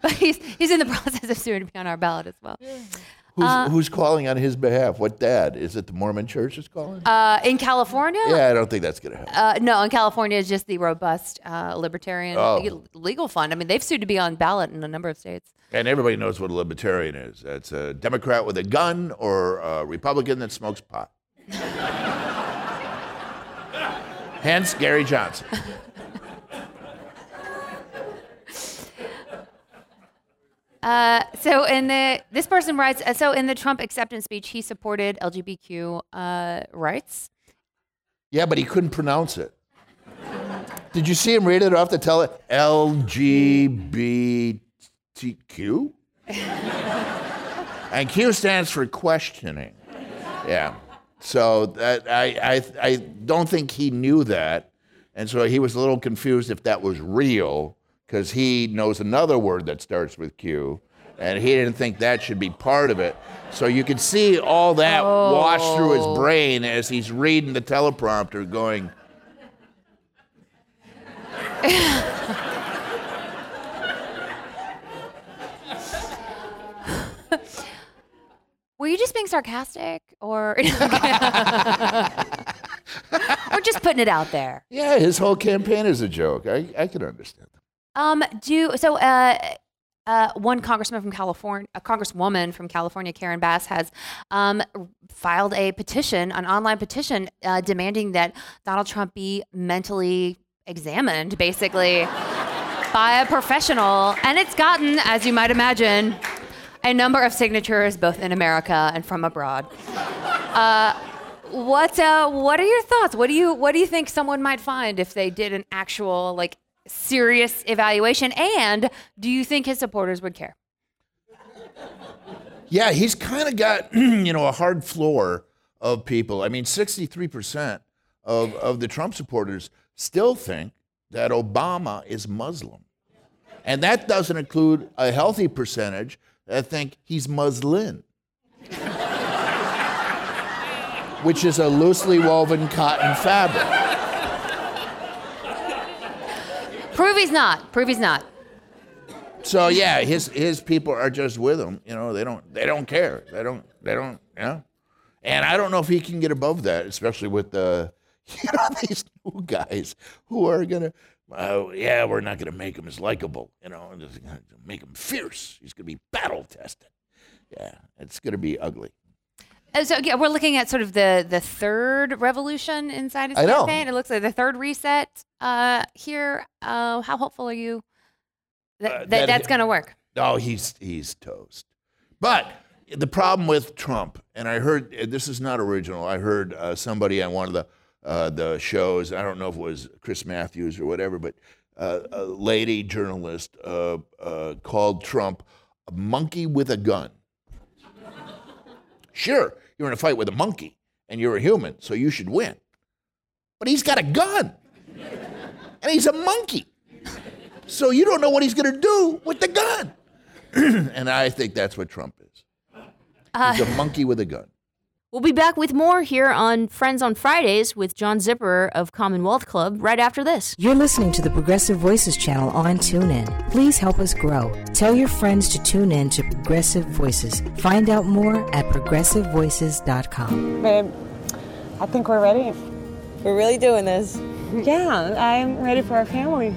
but he's he's in the process of suing to be on our ballot as well. Who's, Uh, who's calling on his behalf? What dad? Is it the Mormon Church is calling? Uh, in California, yeah, I don't think that's going to happen. Uh, no, in California, it's just the robust uh, libertarian Oh. legal- legal fund. I mean, they've sued to be on ballot in a number of states. And everybody knows what a libertarian is. It's a Democrat with a gun or a Republican that smokes pot. Hence, Gary Johnson. Uh, so in the this person writes, uh, so in the Trump acceptance speech, he supported LGBTQ uh, rights. Yeah, but he couldn't pronounce it. Did you see him read it off the tele? LGBTQ? and Q stands for questioning. Yeah. So that, I, I, I don't think he knew that. And so he was a little confused if that was real because he knows another word that starts with Q. And he didn't think that should be part of it. So you could see all that wash through his Oh. brain as he's reading the teleprompter going, Were you just being sarcastic, or or just putting it out there? yeah, his whole campaign is a joke. I, I can understand. Um, do so. Uh, uh, one congressman from California, a congresswoman from California, Karen Bass, has um, filed a petition, an online petition, uh, demanding that Donald Trump be mentally examined, basically, by a professional. And it's gotten, as you might imagine, a number of signatures, both in America and from abroad. Uh, what uh, What are your thoughts? What do you What do you think someone might find if they did an actual like serious evaluation? And do you think his supporters would care? Yeah, he's kind of got you know a hard floor of people. I mean, sixty-three percent of of the Trump supporters still think that Obama is Muslim, and that doesn't include a healthy percentage that think he's Muslin, which is a loosely woven cotton fabric. Prove he's not. Prove he's not. So yeah, his his people are just with him. You know, they don't they don't care. They don't they don't. Yeah. And I don't know if he can get above that, especially with the you know these new guys who are gonna. Uh, yeah, we're not gonna make him as likable. You know, and just gonna make him fierce. He's gonna be battle tested. Yeah, it's gonna be ugly. Uh, So yeah, we're looking at sort of the the third revolution inside his campaign. It looks like the third reset uh, here. Uh, how hopeful are you that, Uh, that, that- that's going to work? Oh, he's he's toast. But the problem with Trump, and I heard uh, this is not original. I heard uh, somebody on one of the uh, the shows. I don't know if it was Chris Matthews or whatever, but uh, a lady journalist uh, uh, called Trump a monkey with a gun. Sure, you're in a fight with a monkey, and you're a human, so you should win. But he's got a gun, and he's a monkey. So you don't know what he's going to do with the gun. and I think that's what Trump is. Uh, he's a monkey with a gun. We'll be back with more here on Friends on Fridays with John Zipperer of Commonwealth Club right after this. You're listening to the Progressive Voices channel on TuneIn. Please help us grow. Tell your friends to tune in to Progressive Voices. Find out more at progressivevoices.com. Babe, I think we're ready. We're really doing this. Yeah, I'm ready for our family.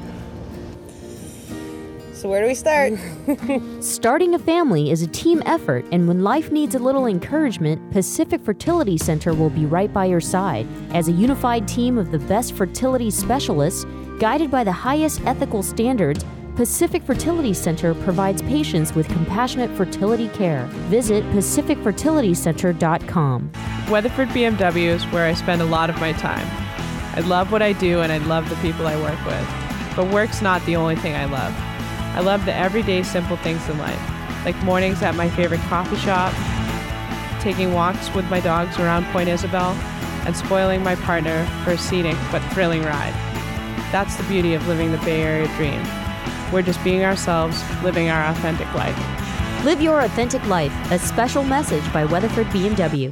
So where do we start? Starting a family is a team effort, and when life needs a little encouragement, Pacific Fertility Center will be right by your side. As a unified team of the best fertility specialists, guided by the highest ethical standards, Pacific Fertility Center provides patients with compassionate fertility care. Visit pacificfertilitycenter.com. Weatherford BMW is where I spend a lot of my time. I love what I do and I love the people I work with. But work's not the only thing I love. I love the everyday simple things in life, like mornings at my favorite coffee shop, taking walks with my dogs around Point Isabel, and spoiling my partner for a scenic but thrilling ride. That's the beauty of living the Bay Area dream. We're just being ourselves, living our authentic life. Live your authentic life. A special message by Weatherford BMW.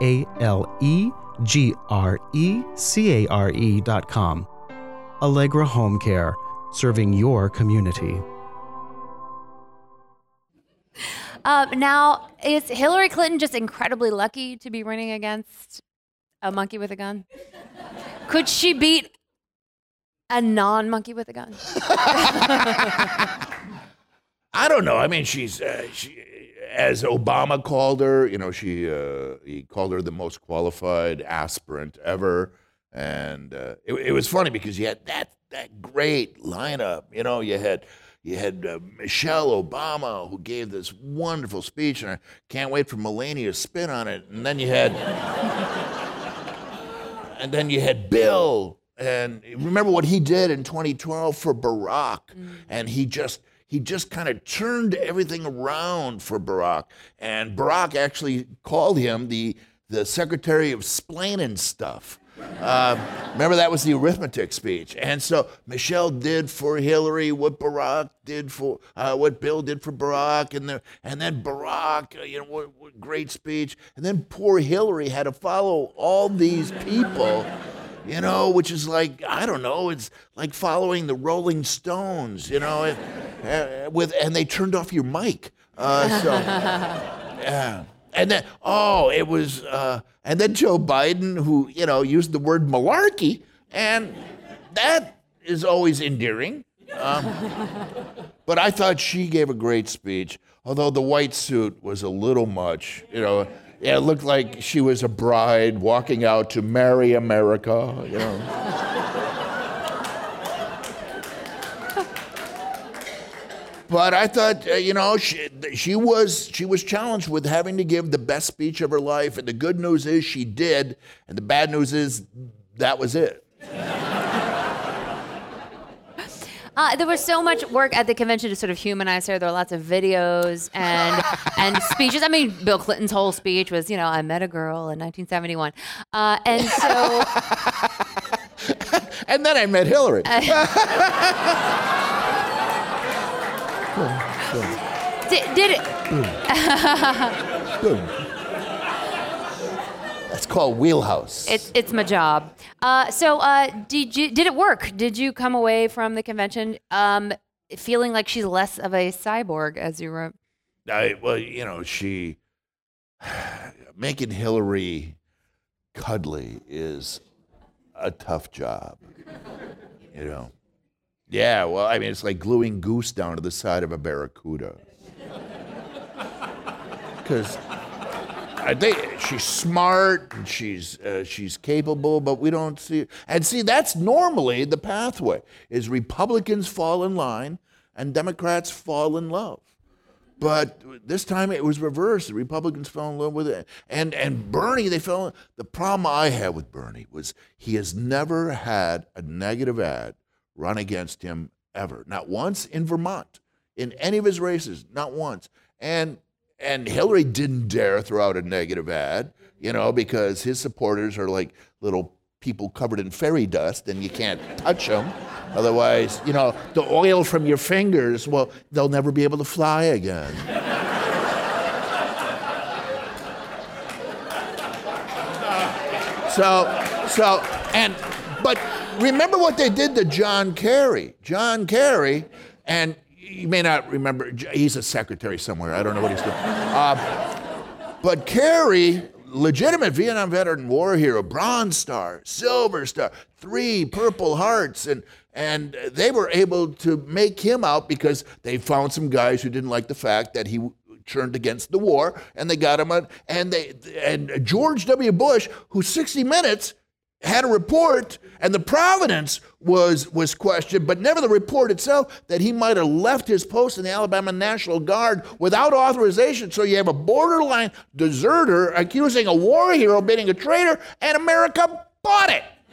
E com. Allegra Home Care, serving your community. Uh, now, is Hillary Clinton just incredibly lucky to be running against a monkey with a gun? Could she beat a non monkey with a gun? I don't know. I mean, she's uh, she, as Obama called her. You know, she uh, he called her the most qualified aspirant ever, and uh, it, it was funny because you had that that great lineup. You know, you had you had uh, Michelle Obama who gave this wonderful speech, and I can't wait for Melania's spin on it. And then you had and then you had Bill, and remember what he did in 2012 for Barack, and he just he just kind of turned everything around for Barack, and Barack actually called him the the Secretary of Splaining Stuff. Uh, remember that was the arithmetic speech, and so Michelle did for Hillary what Barack did for uh, what Bill did for Barack, and the, and then Barack, uh, you know, what, what great speech, and then poor Hillary had to follow all these people, you know, which is like I don't know, it's like following the Rolling Stones, you know, uh, with and they turned off your mic, uh, so yeah. And then, oh, it was, uh, and then Joe Biden, who, you know, used the word malarkey, and that is always endearing. Um, but I thought she gave a great speech, although the white suit was a little much. You know, yeah, it looked like she was a bride walking out to marry America, you know. But I thought, uh, you know, she, she was she was challenged with having to give the best speech of her life, and the good news is she did, and the bad news is that was it. Uh, there was so much work at the convention to sort of humanize her. There were lots of videos and and speeches. I mean, Bill Clinton's whole speech was, you know, I met a girl in 1971, uh, and so. and then I met Hillary. did, did it? That's called wheelhouse. It's it's my job. Uh, so uh, did you did it work? Did you come away from the convention um, feeling like she's less of a cyborg, as you wrote? I, well, you know, she making Hillary cuddly is a tough job. You know. Yeah, well, I mean, it's like gluing goose down to the side of a barracuda. Because I think she's smart and she's uh, she's capable, but we don't see. And see, that's normally the pathway: is Republicans fall in line and Democrats fall in love. But this time it was reversed. The Republicans fell in love with it, and and Bernie they fell. In, the problem I had with Bernie was he has never had a negative ad run against him ever, not once in Vermont, in any of his races, not once. And and Hillary didn't dare throw out a negative ad, you know, because his supporters are like little people covered in fairy dust and you can't touch them. Otherwise, you know, the oil from your fingers, well, they'll never be able to fly again. so, so, and, but remember what they did to John Kerry. John Kerry, and you may not remember, he's a secretary somewhere. I don't know what he's doing. Uh, but Kerry, legitimate Vietnam veteran war hero, Bronze Star, Silver Star, three Purple Hearts, and and they were able to make him out because they found some guys who didn't like the fact that he turned against the war, and they got him on. And they and George W. Bush, who 60 Minutes had a report, and the providence was was questioned, but never the report itself that he might have left his post in the Alabama National Guard without authorization. So you have a borderline deserter accusing a war hero being a traitor, and America bought it.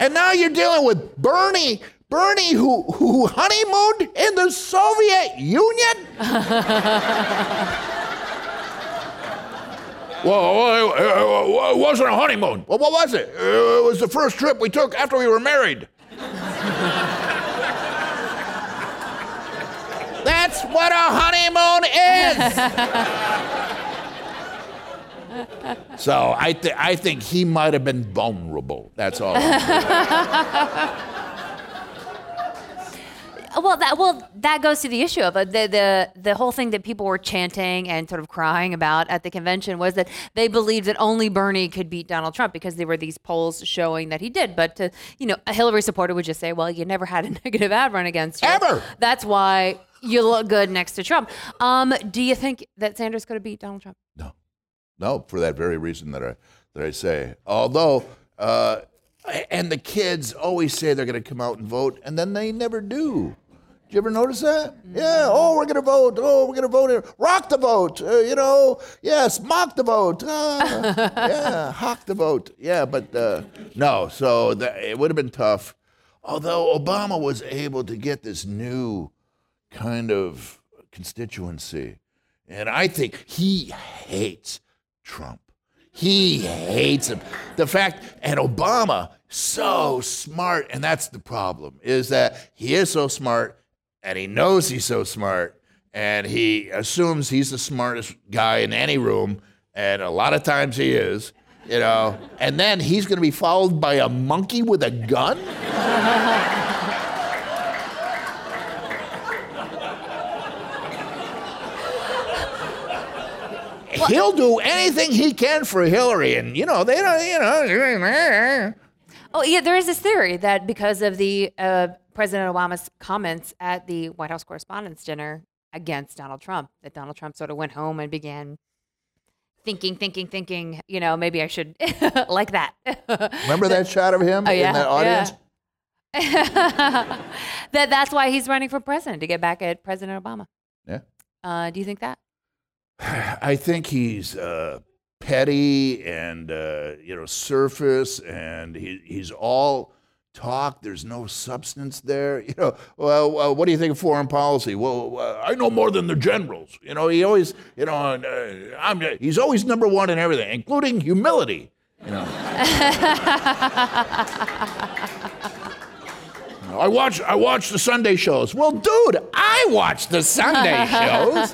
and now you're dealing with Bernie. Bernie, who, who honeymooned in the Soviet Union? Well, it wasn't a honeymoon. Well, what was it? It was the first trip we took after we were married. That's what a honeymoon is. so I, th- I think he might have been vulnerable. That's all. well, that well that goes to the issue of it. the the the whole thing that people were chanting and sort of crying about at the convention was that they believed that only Bernie could beat Donald Trump because there were these polls showing that he did. But to, you know, a Hillary supporter would just say, "Well, you never had a negative ad run against you. Ever. That's why you look good next to Trump." Um, do you think that Sanders could have beat Donald Trump? No, no, for that very reason that I that I say. Although. Uh, and the kids always say they're going to come out and vote, and then they never do. Did you ever notice that? Yeah. Oh, we're gonna vote. Oh, we're gonna vote. Here. Rock the vote. Uh, you know. Yes. Mock the vote. Ah, yeah. Hawk the vote. Yeah. But uh, no. So that, it would have been tough. Although Obama was able to get this new kind of constituency, and I think he hates Trump. He hates him. The fact, and Obama, so smart, and that's the problem, is that he is so smart and he knows he's so smart and he assumes he's the smartest guy in any room and a lot of times he is you know and then he's to be followed by a monkey with a gun he'll do anything he can for hillary and you know they don't you know Oh yeah, there is this theory that because of the uh, President Obama's comments at the White House Correspondents' Dinner against Donald Trump, that Donald Trump sort of went home and began thinking, thinking, thinking. You know, maybe I should like that. Remember that shot of him Oh, yeah, in that audience? that that's why he's running for president to get back at President Obama. Yeah. Uh, do you think that? I think he's uh, petty and uh, you know surface, and he, he's all talk. There's no substance there. You know, well, uh, what do you think of foreign policy? Well, uh, I know more than the generals. You know, he always, you know, uh, I'm, he's always number one in everything, including humility. You know. I watch I watch the Sunday shows. Well, dude, I watch the Sunday shows.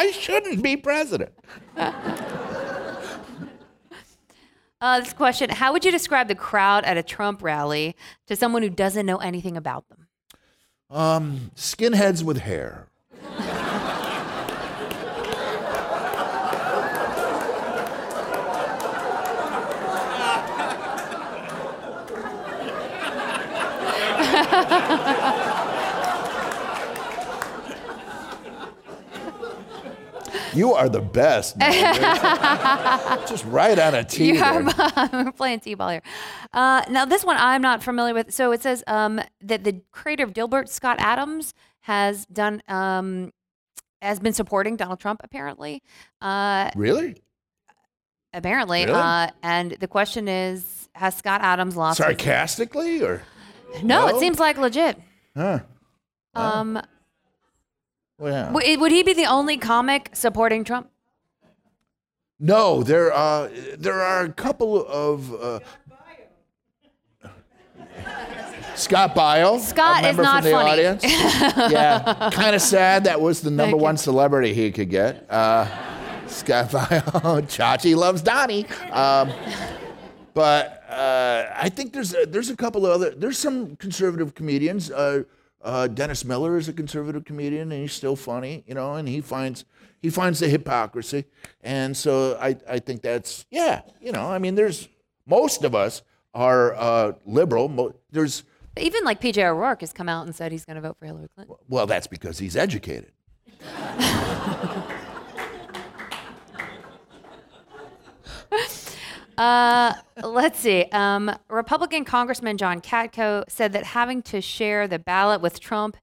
I shouldn't be president. Uh, this question How would you describe the crowd at a Trump rally to someone who doesn't know anything about them? Um, skinheads with hair. You are the best. Just right on a tee. You are, we're playing t-ball here. Uh, now, this one I'm not familiar with. So it says um, that the creator of Dilbert, Scott Adams, has done um, has been supporting Donald Trump. Apparently, uh, Really? apparently, Really? uh, and the question is, has Scott Adams lost? Sarcastically or? no, it seems like legit. Huh. Um, Well, yeah. w- would he be the only comic supporting Trump? No, there uh, there are a couple of uh, Scott Baio, Scott is not from the funny. audience. yeah, kind of sad. That was the number Thank you. one celebrity he could get. Uh, Scott Baio, Chachi loves Donnie. Um, but uh, I think there's a, there's a couple of other there's some conservative comedians. Uh, uh, Dennis Miller is a conservative comedian, and he's still funny, you know, and he finds he finds the hypocrisy, and so I I think that's yeah, you know, I mean, there's most of us are uh, liberal. Mo- there's Even like PJ O'Rourke has come out and said he's going to vote for Hillary Clinton. well, that's because he's educated. Uh, let's see. Um, Republican Congressman John Katko said that having to share the ballot with Trump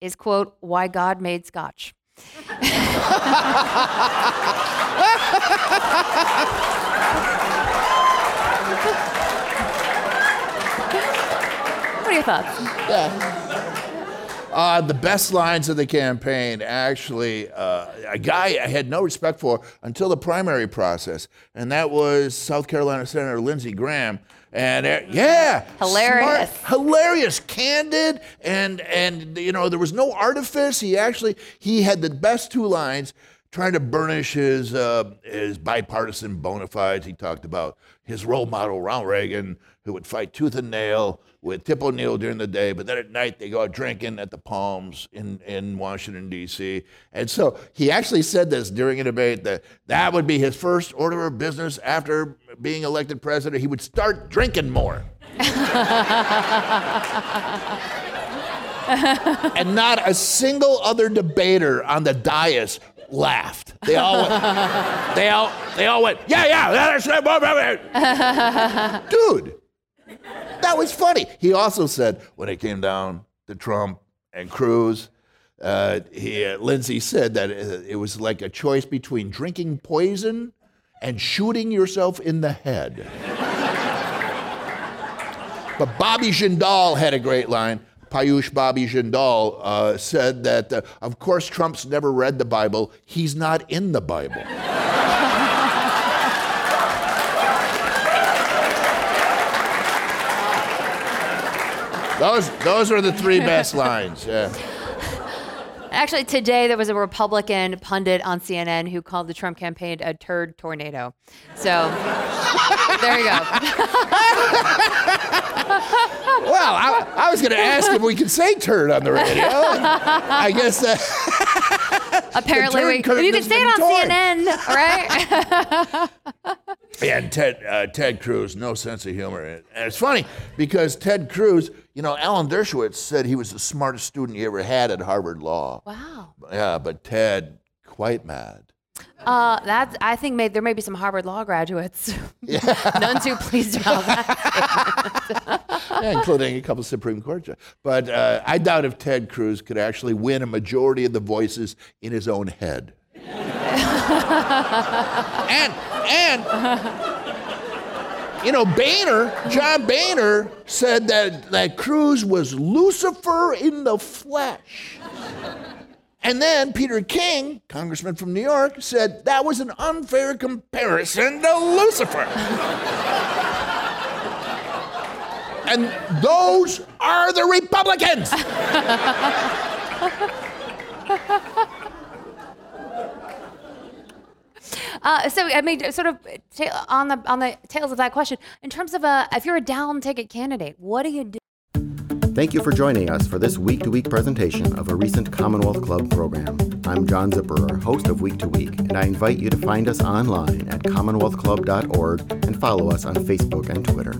is, quote, why God made scotch. what are your thoughts? Uh, the best lines of the campaign, actually, uh, a guy I had no respect for until the primary process, and that was South Carolina Senator Lindsey Graham. And uh, yeah, Hilarious. smart, hilarious, candid, and and you know there was no artifice. He actually he had the best two lines, trying to burnish his uh, his bipartisan bona fides. He talked about his role model Ronald Reagan, who would fight tooth and nail with Tip O'Neill during the day, but then at night they go out drinking at the Palms in, in Washington, D.C. And so he actually said this during a debate that that would be his first order of business after being elected president. He would start drinking more. and not a single other debater on the dais laughed. They all went, they all they all went, yeah, yeah, that's dude. That was funny. He also said when it came down to Trump and Cruz, uh, he, uh, Lindsey said that it, it was like a choice between drinking poison and shooting yourself in the head. but Bobby Jindal had a great line. Piyush Bobby Jindal uh, said that, uh, of course, Trump's never read the Bible. He's not in the Bible. Those, those are the three best lines. Yeah. Actually, today there was a Republican pundit on CNN who called the Trump campaign a turd tornado. So there you go. Well, I, I was going to ask if we could say turd on the radio. I guess that. Apparently, we, curtain you can say it on torn. CNN, right? Yeah, and Ted, uh, Ted Cruz, no sense of humor. And it's funny because Ted Cruz, you know, Alan Dershowitz said he was the smartest student he ever had at Harvard Law. wow. Yeah, but Ted, quite mad. Uh, that's. I think may, there may be some Harvard Law graduates. None too pleased about that. yeah, including a couple Supreme Court judges. But uh, I doubt if Ted Cruz could actually win a majority of the voices in his own head. and and you know, Boehner, John Boehner said that, that Cruz was Lucifer in the flesh. And then Peter King, congressman from New York, said that was an unfair comparison to Lucifer. and those are the Republicans. Uh, so I mean, sort of ta- on the on the tails of that question, in terms of a if you're a down ticket candidate, what do you do? Thank you for joining us for this week to week presentation of a recent Commonwealth Club program. I'm John Zipperer, host of Week to Week, and I invite you to find us online at commonwealthclub.org and follow us on Facebook and Twitter.